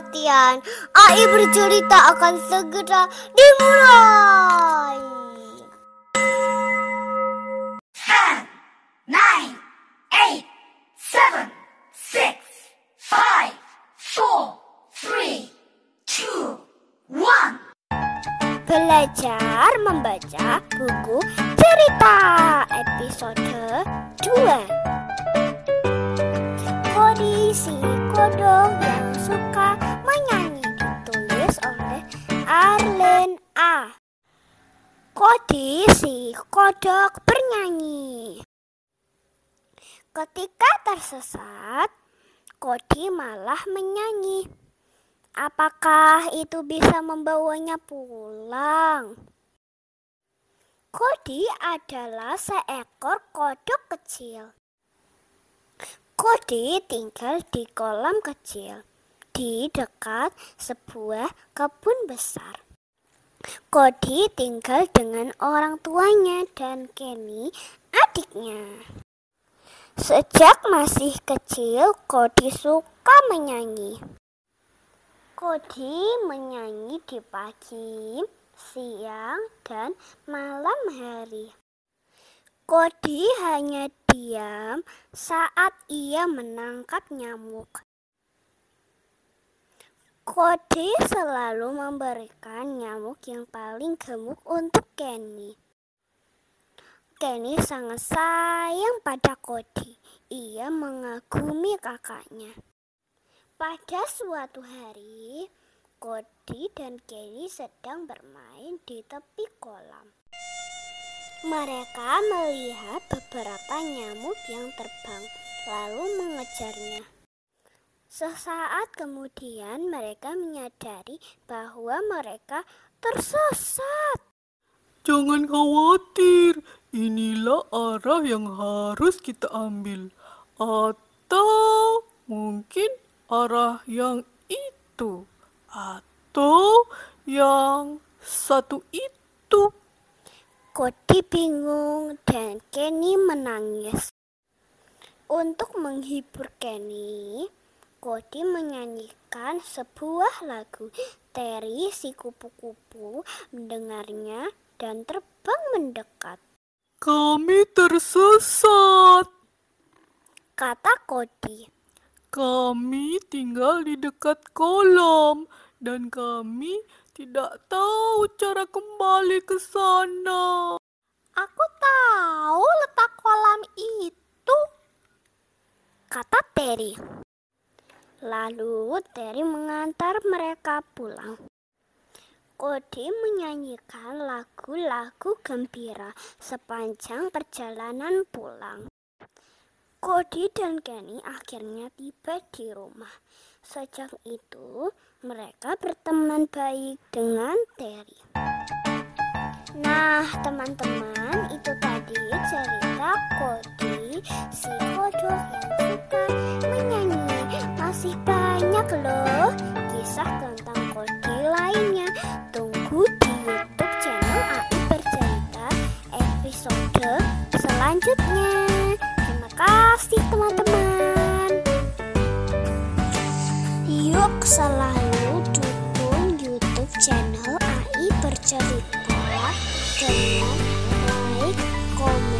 perhatian. AI bercerita akan segera dimulai. Ten, nine, eight, seven, six, five, four, three, two, one. Belajar membaca buku cerita episode 2 Kodi si kodok Kodi si kodok bernyanyi. Ketika tersesat, Kodi malah menyanyi. Apakah itu bisa membawanya pulang? Kodi adalah seekor kodok kecil. Kodi tinggal di kolam kecil di dekat sebuah kebun besar. Kodi tinggal dengan orang tuanya dan Kenny adiknya. Sejak masih kecil, Kodi suka menyanyi. Kodi menyanyi di pagi, siang, dan malam hari. Kodi hanya diam saat ia menangkap nyamuk. Kodi selalu memberikan nyamuk yang paling gemuk untuk Kenny. Kenny sangat sayang pada Kodi. Ia mengagumi kakaknya. Pada suatu hari, Kodi dan Kenny sedang bermain di tepi kolam. Mereka melihat beberapa nyamuk yang terbang, lalu mengejarnya. Sesaat kemudian, mereka menyadari bahwa mereka tersesat. Jangan khawatir, inilah arah yang harus kita ambil. Atau mungkin arah yang itu. Atau yang satu itu. Kodi bingung dan Kenny menangis. Untuk menghibur Kenny, Kodi menyanyikan sebuah lagu. Terry si kupu-kupu mendengarnya dan terbang mendekat. Kami tersesat. Kata Kodi. Kami tinggal di dekat kolam dan kami tidak tahu cara kembali ke sana. Aku tahu letak kolam itu. Kata Terry. Lalu Terry mengantar mereka pulang. Kodi menyanyikan lagu-lagu gembira sepanjang perjalanan pulang. Kodi dan Kenny akhirnya tiba di rumah. Sejak itu, mereka berteman baik dengan Terry. Nah, teman-teman, itu tadi cerita Kodi, si kodok yang suka menyanyi. Masih banyak loh kisah tentang Kodi lainnya. Tunggu di YouTube channel AI Bercerita episode selanjutnya. Terima kasih teman-teman. Yuk selalu dukung YouTube channel AI Bercerita dengan like, komen,